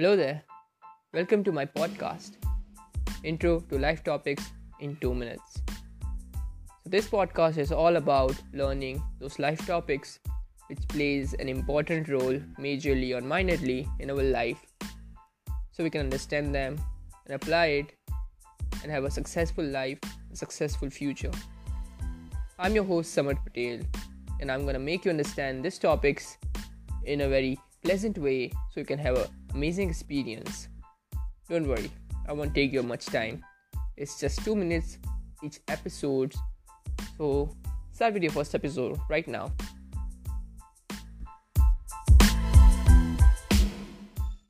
Hello there. Welcome to my podcast, Intro to Life Topics in 2 Minutes. So this podcast is all about learning those life topics which plays an important role majorly or minorly in our life so we can understand them and apply it and have a successful life, a successful future. I'm your host Samad Patel and I'm going to make you understand these topics in a very pleasant way so you can have an amazing experience. Don't worry, I won't take you much time. It's just 2 minutes each episode. So, start with your first episode right now.